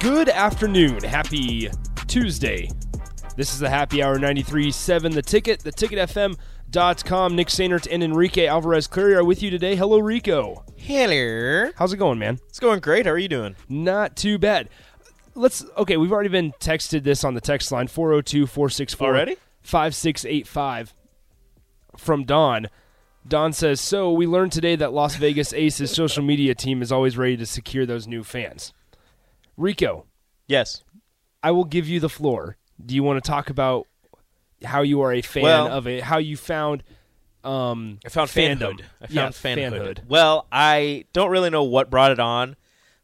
Good afternoon. Happy Tuesday. This is the Happy Hour 93.7 The Ticket, the theticketfm.com. Nick Sainert and Enrique Alvarez Clary are with you today. Hello, Rico. Hello. How's it going, man? It's going great. How are you doing? Not too bad. Let's okay, we've already been texted this on the text line 402-464 Already? 5685 from Don. Don says, "So, we learned today that Las Vegas Aces social media team is always ready to secure those new fans." Rico, Yes. I will give you the floor. Do you want to talk about how you are a fan Well- of it? How you found um I found Fandom. fanhood. I found Yeah, fanhood. fanhood. Well, I don't really know what brought it on,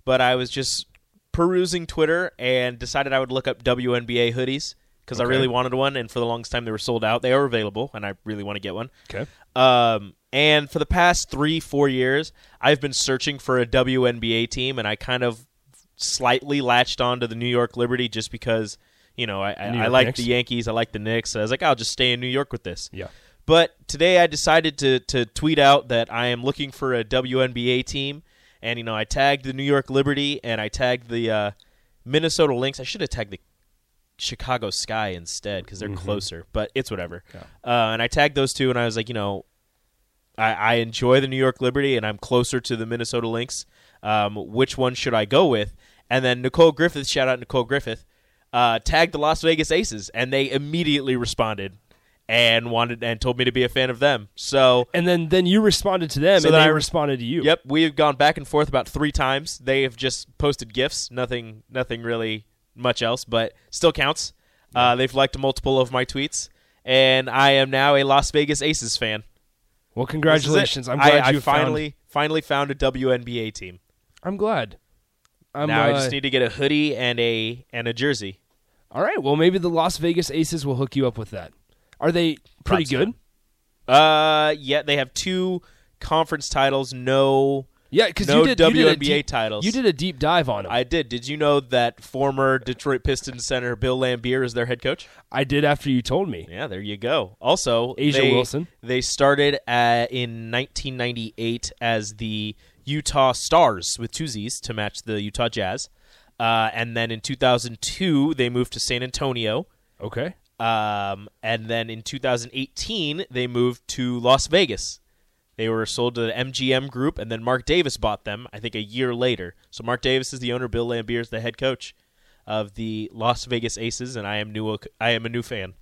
but I was just perusing Twitter and decided I would look up WNBA hoodies because I really wanted one, and for the longest time they were sold out. They are available, and I really want to get one. Okay. Um, and for the past three, four years, I've been searching for a WNBA team, and I kind of slightly latched on to the New York Liberty just because, you know, I, I, I like the Yankees, I like the Knicks. I was like, I'll just stay in New York with this. Yeah. But today I decided to to tweet out that I am looking for a WNBA team, and you know I tagged the New York Liberty and I tagged the uh, Minnesota Lynx. I should have tagged the Chicago Sky instead because they're closer, but it's whatever. Uh, and I tagged those two, and I was like, you know, I, I enjoy the New York Liberty, and I'm closer to the Minnesota Lynx. Um, which one should I go with? And then Nicole Griffith, shout out Nicole Griffith, uh, tagged the Las Vegas Aces, and they immediately responded and wanted and told me to be a fan of them. So, And then then you responded to them So and then they I- responded to you. yep, we've gone back and forth about three times. They have just posted gifts, nothing, nothing really much else, but still counts. Uh, they've liked multiple of my tweets, and I am now a Las Vegas Aces fan. Well, This is it. congratulations. I'm glad I, you found- finally finally found a WNBA team. I'm glad. I'm, now I uh, just need to get a hoodie and a and a jersey. All right. Well, maybe the Las Vegas Aces will hook you up with that. Are they pretty so. good? Uh, yeah, they have two conference titles, no Yeah, because no you did you did WNBA deep, titles. You did a deep dive on them. I did. Did you know that former Detroit Pistons center Bill Laimbeer is their head coach? I did after you told me. Yeah, there you go. Also, A'ja they, Wilson. They started at, in 1998 as the Utah Starzz with two Z's to match the Utah Jazz, uh, and then in 2002 they moved to San Antonio. Okay. Um, and then in 2018, they moved to Las Vegas. They were sold to the MGM Group, and then Mark Davis bought them. I think a year later. So Mark Davis is the owner. Bill Laimbeer is the head coach of the Las Vegas Aces, and I am new. I am a new fan.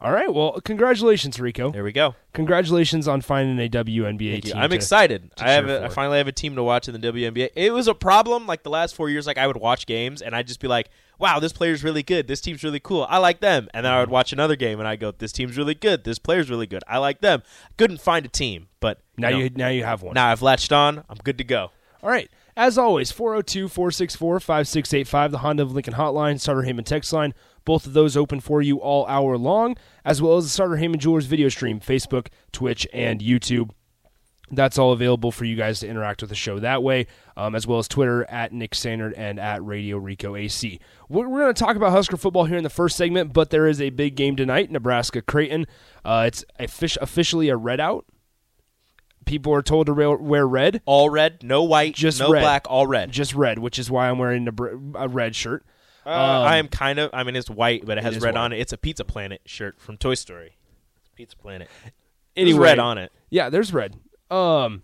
All right. Well, congratulations, Rico. There we go. Congratulations on finding a WNBA team. I'm to- excited. to I have. A, I finally have a team to watch in the WNBA. It was a problem like the last four years. Like I would watch games and I'd just be like, "Wow, this player's really good. This team's really cool. I like them." And then I would Mm-hmm. watch another game and I go, "This team's really good. This player's really good. I like them." Couldn't find a team, but Now know, you now you have one. now I've latched on. I'm good to go. All right. As always, 402 464 5685, the Honda of Lincoln hotline, Sartor Hamann text line. Both of those open for you all hour long, as well as the Sartor Hamann Jewelers video stream, Facebook, Twitch, and YouTube. That's all available for you guys to interact with the show that way, um, as well as Twitter at Nick Sandard and at Radio Rico AC. We're, we're going to talk about Husker football here in the first segment, but there is a big game tonight, Nebraska Creighton. Uh, it's offic- officially a red out. People are told to wear, wear red. All red, no white, Just no red. black, all red. just red, which is why I'm wearing a, br- a red shirt. Uh, I am kind of. I mean, it's white, but it has is red white. on it. It's a Pizza Planet shirt from Toy Story. It's Pizza Planet. Anyway, There's red on it. Yeah, there's red. Um,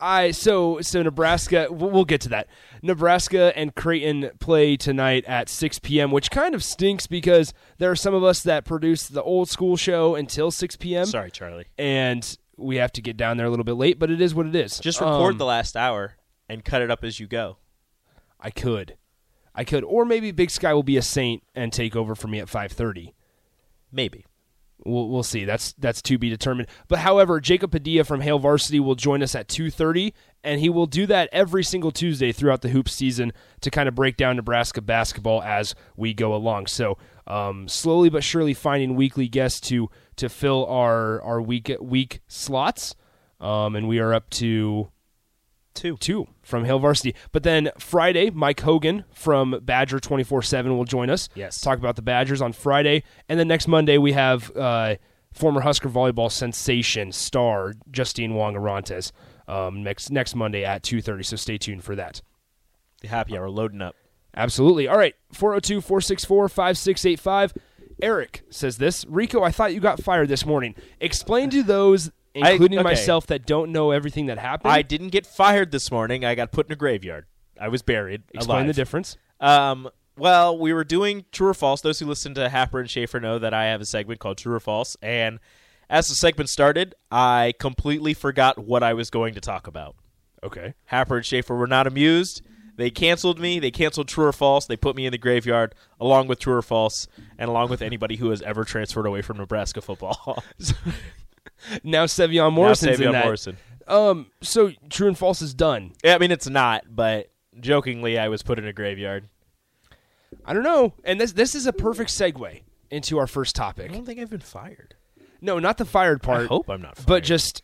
I so so Nebraska. We'll, get to that. Nebraska and Creighton play tonight at 6 p.m., which kind of stinks because there are some of us that produce the old school show until 6 p.m. Sorry, Charlie. and we have to get down there a little bit late, but it is what it is. Just record Um, the last hour and cut it up as you go. I could, I could, or maybe Big Sky will be a saint and take over for me at 5:30. Maybe. We'll, we'll see. That's that's to be determined. But however, Jacob Padilla from Hail Varsity will join us at 2:30, and he will do that every single Tuesday throughout the hoop season to kind of break down Nebraska basketball as we go along. So um, slowly but surely finding weekly guests to to fill our our week week slots, um, and we are up to Two. two from Hail Varsity. But then Friday, Mike Hogan from Badger 24 7 will join us. Yes. Talk about the Badgers on Friday. And then next Monday, we have uh, former Husker volleyball sensation star Justine Wong-Orantes um, next, next Monday at 2.30. So stay tuned for that. The happy hour loading up. Absolutely. All right. 402 464 5685. Eric says this Rico, I thought you got fired this morning. Explain to those, I- including okay. myself, that don't know everything that happened. I didn't get fired this morning. I got put in a graveyard. I was buried. Explain the difference. Um, well, we were doing True or False. Those who listen to Happer and Schaefer know that I have a segment called True or False. And as the segment started, I completely forgot what I was going to talk about. Okay. Happer and Schaefer were not amused. They canceled me. They canceled True or False. They put me in the graveyard along with True or False and along with anybody who has ever transferred away from Nebraska football. Now Sevion Now Morrison's in that. Morrison. Um, so true and false is done. Yeah, I mean, it's not, but jokingly, I was put in a graveyard. I don't know, and this this is a perfect segue into our first topic. I don't think I've been fired. No, not the fired part. I hope I'm not fired. but just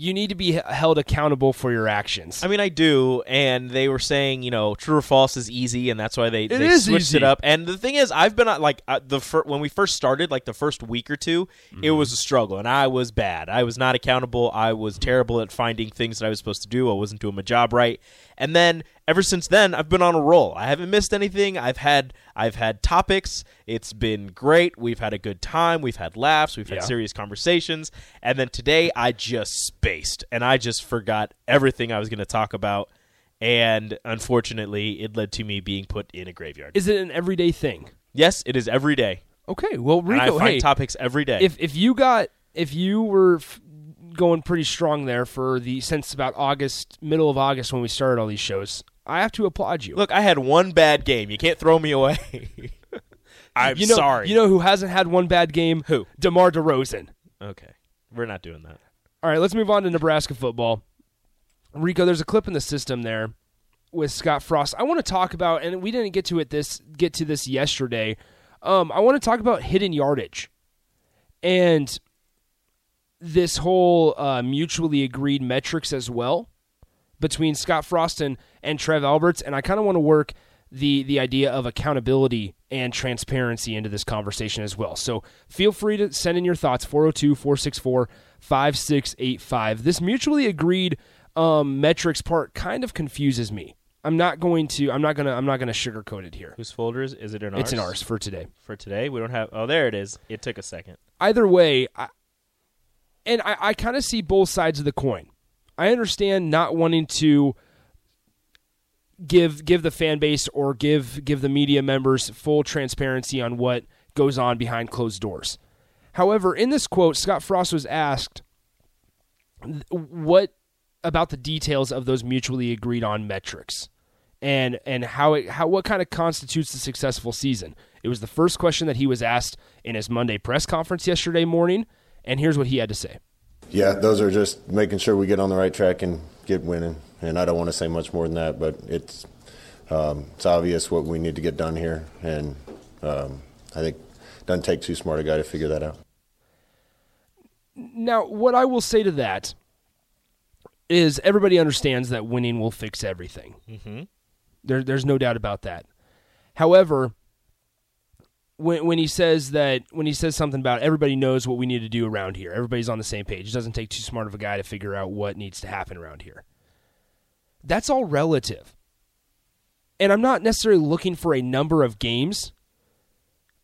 you need to be held accountable for your actions. I mean, I do, and they were saying, you know, true or false is easy, and that's why they, they switched easy. it up. And the thing is, I've been on like uh, the fir- when we first started, like the first week or 2 Mm-hmm. it was a struggle, and I was bad. I was not accountable. I was terrible at finding things that I was supposed to do. I wasn't doing my job right. And then ever since then, I've been on a roll. I haven't missed anything. I've had I've had topics. It's been great. We've had a good time. We've had laughs. We've had Yeah. serious conversations. And then today, I just spaced, and I just forgot everything I was going to talk about. And unfortunately, it led to me being put in a graveyard. is it an everyday thing? yes, it is every day. Okay, well, And I Rico, find hey, topics every day. if if you got if you were f- going pretty strong there for the since about August, middle of August when we started all these shows, I have to applaud you. Look, I had one bad game. You can't throw me away. I'm you know, sorry. You know who hasn't had one bad game? Who? DeMar DeRozan. okay, we're not doing that. All right, let's move on to Nebraska football. Rico, there's a clip in the system there with Scott Frost. I want to talk about, and we didn't get to it this get to this yesterday. Um, I want to talk about hidden yardage and this whole uh, mutually agreed metrics as well between Scott Frost and, and Trev Alberts, and I kind of want to work the the idea of accountability and transparency into this conversation as well. So feel free to send in your thoughts 402-464-5685. This mutually agreed um, metrics part kind of confuses me. I'm not going to I'm not going to I'm not going to sugarcoat it here. Whose folders is it in ours? It's in ours for today. for today. We don't have. Oh, there it is. It took a second. either way, I, and I, I kind of see both sides of the coin. I understand not wanting to give give the fan base or give give the media members full transparency on what goes on behind closed doors. However, in this quote, Scott Frost was asked what about the details of those mutually agreed on metrics and and how it how what kind of constitutes a successful season. It was the first question that he was asked in his Monday press conference yesterday morning, and here's what he had to say. Yeah, those are just making sure we get on the right track and get winning. And I don't want to say much more than that, but it's um, it's obvious what we need to get done here, and um, I think it doesn't take too smart a guy to figure that out. Now, what I will say to that is everybody understands that winning will fix everything. Mm-hmm. There, there's no doubt about that. However, when when he says that when he says something about everybody knows what we need to do around here, everybody's on the same page. It doesn't take too smart of a guy to figure out what needs to happen around here. That's all relative. And I'm not necessarily looking for a number of games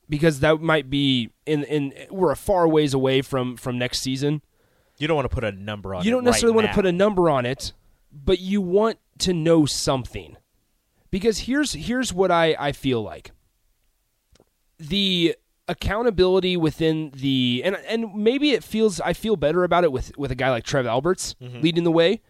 because that might be in in we're a far ways away from from next season. You don't want to put a number on. You don't necessarily right want to put a number on it, but you want to know something. Because here's here's what I, I feel like. The accountability within the and and maybe it feels I feel better about it with with a guy like Trev Alberts leading the way.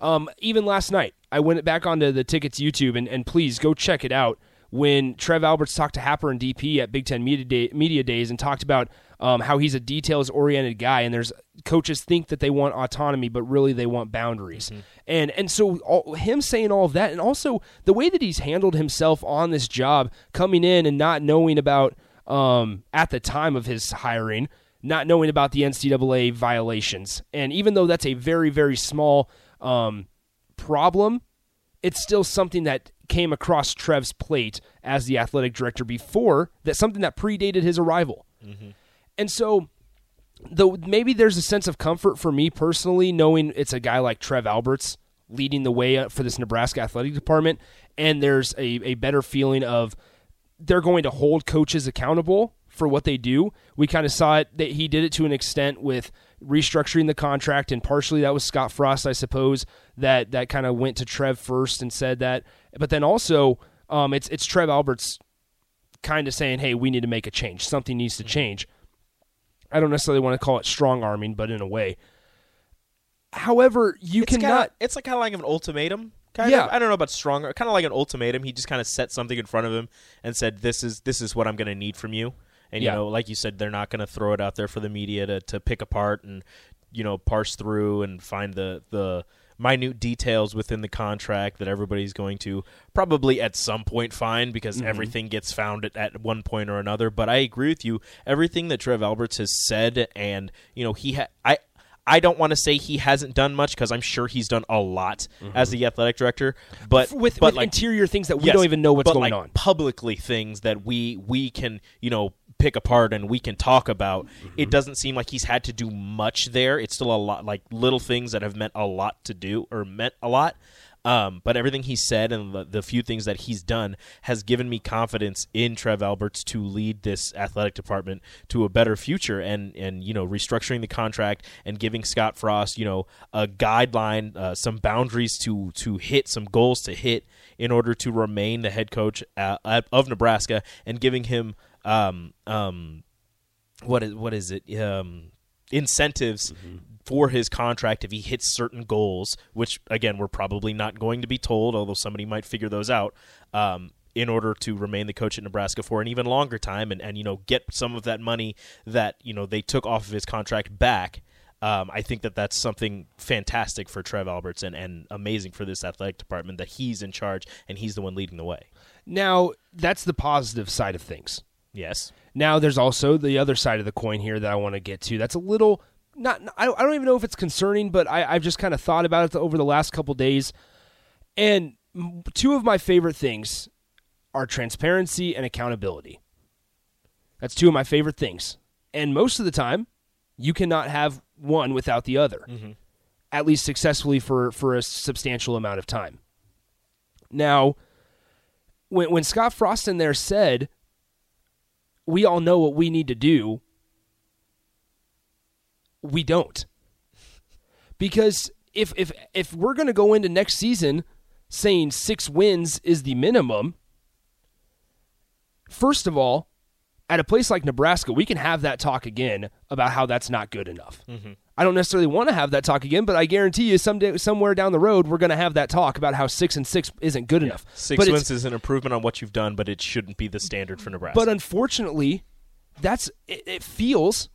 Um, even last night, I went back onto the tickets YouTube and, and please go check it out when Trev Alberts talked to Happer and DP at Big Ten Media, Day, Media Days and talked about um, how he's a details oriented guy, and there's coaches think that they want autonomy, but really they want boundaries. And and so all, him saying all of that, and also the way that he's handled himself on this job, coming in and not knowing about um, at the time of his hiring, not knowing about the NCAA violations, and even though that's a very very small um, problem, it's still something that came across Trev's plate as the athletic director before that something that predated his arrival. Mm-hmm. And so though maybe there's a sense of comfort for me personally knowing it's a guy like Trev Alberts leading the way for this Nebraska athletic department and there's a, a better feeling of they're going to hold coaches accountable for what they do. We kind of saw it that he did it to an extent with restructuring the contract, and partially that was Scott Frost, I suppose, that that kind of went to Trev first and said that. But then also, um, it's it's Trev Alberts kind of saying, "Hey, we need to make a change. Something needs to change." I don't necessarily want to call it strong arming, but in a way. However, you it's cannot. Kinda, it's like kind of like an ultimatum. Kind Yeah. of. I don't know about stronger. Kind of like an ultimatum. He just kind of set something in front of him and said, "This is this is what I'm going to need from you." And Yeah. you know, like you said, they're not going to throw it out there for the media to to pick apart and you know parse through and find the the minute details within the contract that everybody's going to probably at some point find because mm-hmm. everything gets found at, at one point or another but i agree with you everything that trev alberts has said and you know he ha- i I don't want to say he hasn't done much because I'm sure he's done a lot mm-hmm. as the athletic director, but with, but with like interior things that we Yes, don't even know what's going like on. publicly things that we we can you know pick apart and we can talk about Mm-hmm. it doesn't seem like he's had to do much there it's still a lot like little things that have meant a lot to do or meant a lot um, but everything he said and the, the few things that he's done has given me confidence in Trev Alberts to lead this athletic department to a better future and and you know restructuring the contract and giving Scott Frost you know a guideline uh, some boundaries to to hit some goals to hit in order to remain the head coach uh, of Nebraska and giving him um um what is what is it um incentives for his contract if he hits certain goals which again we're probably not going to be told although somebody might figure those out um in order to remain the coach at Nebraska for an even longer time and, and you know get some of that money that you know they took off of his contract back um, I think that that's something fantastic for Trev Alberts and, and amazing for this athletic department that he's in charge and he's the one leading the way. Now, that's the positive side of things. Yes. Now, there's also the other side of the coin here that I want to get to. That's a little not. I I don't even know if it's concerning, but I, I've just kind of thought about it over the last couple days. And two of my favorite things are transparency and accountability. That's two of my favorite things. And most of the time, you cannot have one without the other, mm-hmm. at least successfully for, for a substantial amount of time. Now, when, when Scott Frost in there said, we all know what we need to do, we don't. Because if if if we're going to go into next season saying 6 wins is the minimum, first of all, at a place like Nebraska, we can have that talk again about how that's not good enough. Mm-hmm. I don't necessarily want to have that talk again, but I guarantee you someday somewhere down the road we're going to have that talk about how 6 and 6 isn't good enough. Six but it's- wins is an improvement on what you've done, but it shouldn't be the standard for Nebraska. But unfortunately, that's it, it feels,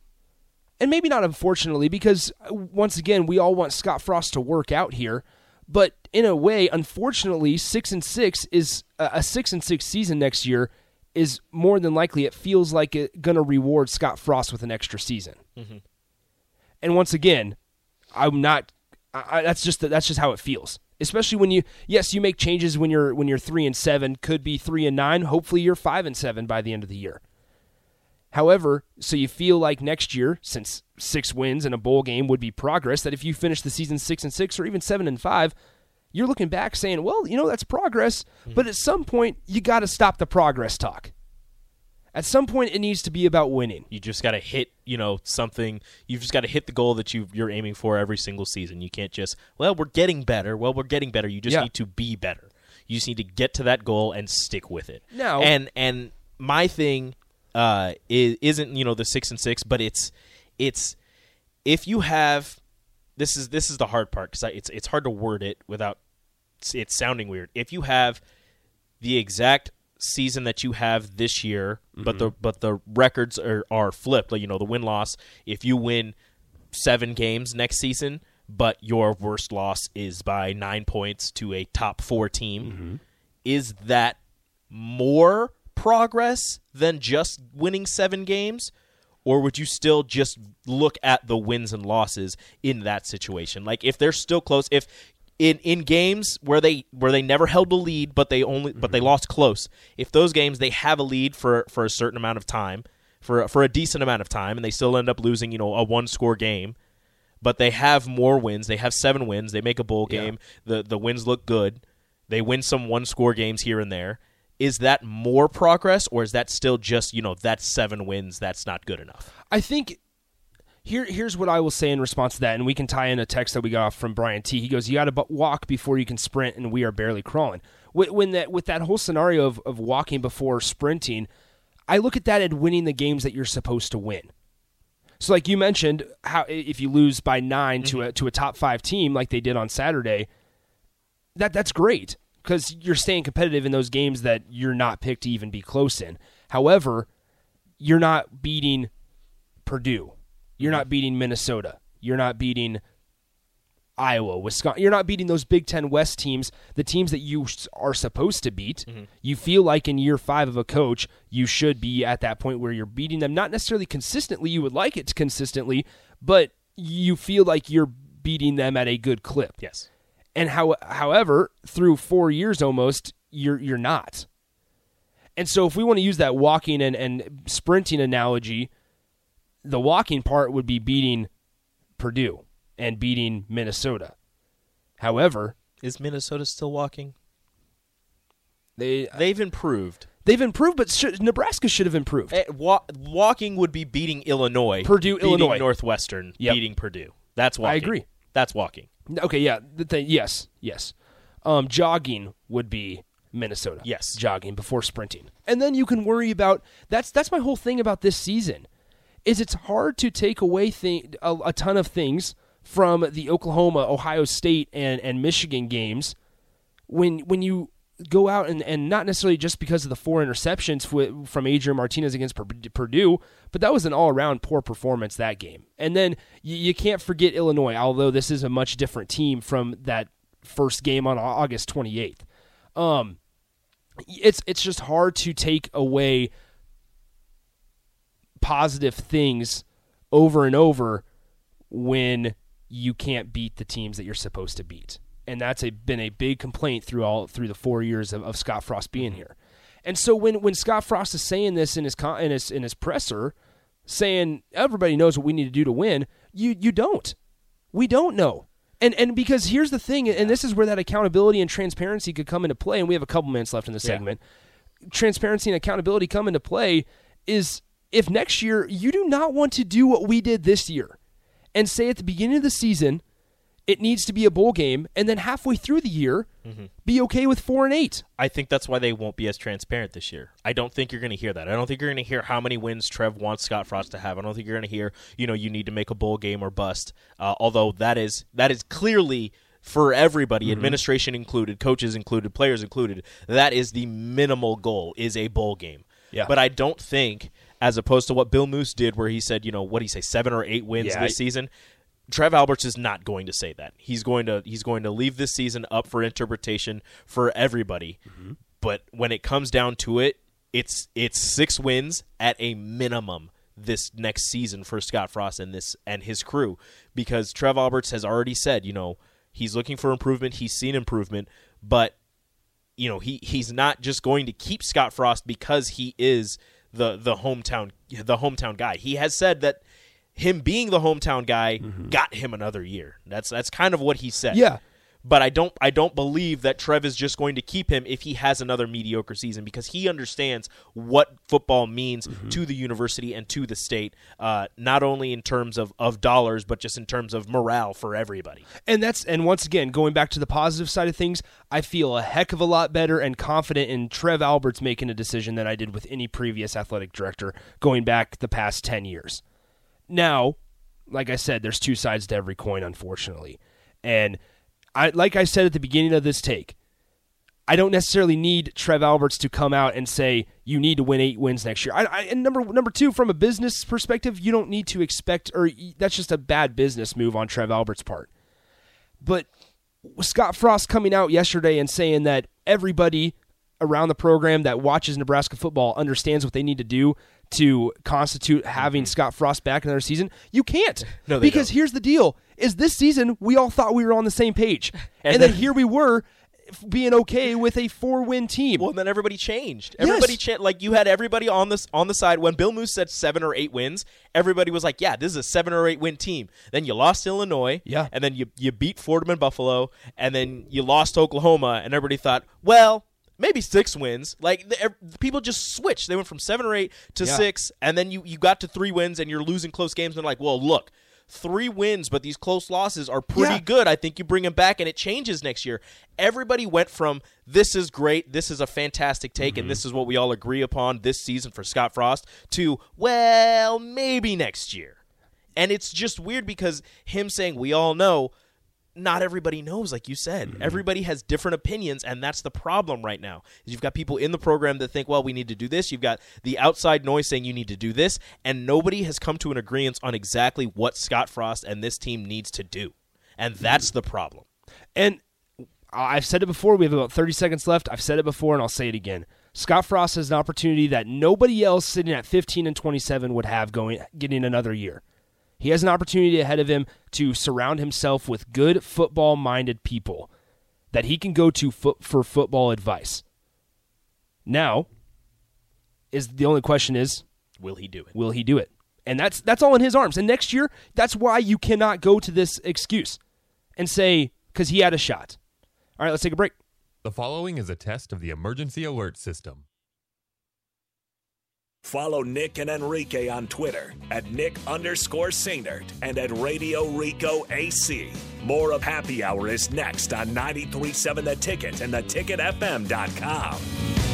and maybe not unfortunately, because uh, once again we all want Scott Frost to work out here. But in a way, unfortunately, six and six is uh, a six and six season next year is more than likely. It feels like it going to reward Scott Frost with an extra season. And once again, I'm not. I, that's just that's just how it feels. Especially when you yes you make changes when you're when you're three and seven could be three and nine. Hopefully you're five and seven by the end of the year. However, so you feel like next year, since six wins in a bowl game would be progress, that if you finish the season six and six or even seven and five, you're looking back saying, well, you know, that's progress. Hmm. But at some point, you got to stop the progress talk. At some point, it needs to be about winning. you just got to hit, you know, something. You've just got to hit the goal that you you're aiming for every single season. You can't just, well, we're getting better. Well, we're getting better. You just Yeah. need to be better. You just need to get to that goal and stick with it. No, and and my thing uh, is, isn't you know the six and six, but it's it's if you have this is this is the hard part because it's it's hard to word it without it's sounding weird. If you have the exact season that you have this year, but Mm-hmm. the but the records are are flipped. Like you know, the win loss. If you win seven games next season, but your worst loss is by nine points to a top four team, Mm-hmm. is that more progress than just winning seven games? Or would you still just look at the wins and losses in that situation? Like if they're still close, if in, in games where they where they never held the lead but they only but they mm-hmm. lost close, if those games they have a lead for for a certain amount of time, for for a decent amount of time, and they still end up losing, you know, a one score game, but they have more wins. They have seven wins. They make a bowl game. The the wins look good. They win some one score games here and there. Is that more progress, or is that still just you know that's seven wins? That's not good enough. I think here here's what I will say in response to that, and we can tie in a text that we got off from Brian T. He goes, "You got to walk before you can sprint, and we are barely crawling." When when that with that whole scenario of of walking before sprinting, I look at that at winning the games that you're supposed to win. So, like you mentioned, how if you lose by 9 to a mm-hmm. to a top five team like they did on Saturday, that that's great because you're staying competitive in those games that you're not picked to even be close in. However, you're not beating Purdue. You're not beating Minnesota. You're not beating Iowa, Wisconsin. You're not beating those Big Ten West teams, the teams that you are supposed to beat. Mm-hmm. You feel like in year five of a coach, you should be at that point where you're beating them, not necessarily consistently. You would like it to consistently, but you feel like you're beating them at a good clip. Yes. And how, however, through four years almost, you're you're not. And so, if we want to use that walking and, and sprinting analogy, the walking part would be beating Purdue and beating Minnesota. However, Is Minnesota still walking? they They've improved. they've improved, but should, Nebraska should have improved. Eh, wa- walking would be beating Illinois, Purdue, beating Illinois. Northwestern, Yep. beating Purdue. That's walking. I agree. That's walking. Okay, yeah, the thing, yes, yes. Um, jogging would be Minnesota. Yes. jogging before sprinting, and then you can worry about that's that's my whole thing about this season, is it's hard to take away a, a ton of things from the Oklahoma, Ohio State, and and Michigan games when when you go out and, and not necessarily just because of the four interceptions from Adrian Martinez against Pur- Purdue, but that was an all around poor performance that game. And then you, you can't forget Illinois, although this is a much different team from that first game on August 28th. Um, it's it's just hard to take away positive things over and over when you can't beat the teams that you're supposed to beat. And that's a, been a big complaint through all through the four years of, of Scott Frost being mm-hmm. here. And so when, when Scott Frost is saying this in his con- in his in his presser, saying everybody knows what we need to do to win, you you don't. We don't know. And and because here's the thing, and this is where that accountability and transparency could come into play. And we have a couple minutes left in the segment. Transparency and accountability come into play is if next year you do not want to do what we did this year, and say at the beginning of the season it needs to be a bowl game, and then halfway through the year be okay with four and eight. I think that's why they won't be as transparent this year. I don't think you're going to hear that. I don't think you're going to hear how many wins Trev wants Scott Frost to have. I don't think you're going to hear, you know, you need to make a bowl game or bust. Uh, although that is that is clearly for everybody, administration included, coaches included, players included. That is the minimal goal is a bowl game. Yeah. But I don't think, as opposed to what Bill Moos did, where he said, you know, what do you say, seven or eight wins Yeah, this I- season. Trev Alberts is not going to say that. He's going to he's going to leave this season up for interpretation for everybody. Mm-hmm. But when it comes down to it, it's it's six wins at a minimum this next season for Scott Frost and this and his crew because Trev Alberts has already said, you know, he's looking for improvement, he's seen improvement, but you know, he he's not just going to keep Scott Frost because he is the the hometown the hometown guy. He has said that him being the hometown guy mm-hmm. got him another year. That's that's kind of what he said. Yeah. But I don't I don't believe that Trev is just going to keep him if he has another mediocre season because he understands what football means to the university and to the state, uh, not only in terms of, of dollars, but just in terms of morale for everybody. And that's and once again going back to the positive side of things, I feel a heck of a lot better and confident in Trev Alberts making a decision than I did with any previous athletic director going back the past 10 years. Now, like I said, there's two sides to every coin unfortunately. And I like I said at the beginning of this take, I don't necessarily need Trev Alberts to come out and say you need to win eight wins next year. I, I, and number number two, from a business perspective, you don't need to expect, or that's just a bad business move on Trev Alberts' part. But Scott Frost coming out yesterday and saying that everybody around the program that watches Nebraska football understands what they need to do to constitute having mm-hmm. Scott Frost back another season. You can't. No, they because don't. here's the deal: is this season we all thought we were on the same page, and, And then, then- here we were being okay with a four-win team. Well, then everybody changed. Yes. Everybody cha- like you had everybody on this on the side when Bill Moos said seven or eight wins. Everybody was like, "Yeah, this is a seven or eight win team." Then you lost Illinois, Yeah. and then you you beat Fordham and Buffalo, and then you lost Oklahoma, and everybody thought, "Well." Maybe six wins. Like the, people just switched. They went from seven or eight to Yeah. six, and then you, you got to three wins, and you're losing close games. And they're like, "Well, look, three wins, but these close losses are pretty Yeah. good. I think you bring him back and it changes next year. Everybody went from this is great, this is a fantastic take, and mm-hmm. this is what we all agree upon this season for Scott Frost to, well, maybe next year. And it's just weird because him saying we all know, not everybody knows, like you said. Mm-hmm. Everybody has different opinions, and that's the problem right now. Is you've got people in the program that think, well, we need to do this. You've got the outside noise saying you need to do this, and nobody has come to an agreement on exactly what Scott Frost and this team needs to do. And that's the problem. And I've said it before. We have about 30 seconds left. I've said it before, and I'll say it again. Scott Frost has an opportunity that nobody else sitting at 15 and 27 would have going getting another year. He has an opportunity ahead of him to surround himself with good football-minded people that he can go to fo- for football advice. Now, is the only question is Will he do it? will he do it? And that's that's all in his arms. And next year, that's why you cannot go to this excuse and say because he had a shot. All right, let's take a break. The following is a test of the emergency alert system. Follow Nick and Enrique on Twitter at Nick underscore Sainert and at Radio Rico AC. More of Happy Hour is next on 937 The Ticket and theticketfm.com.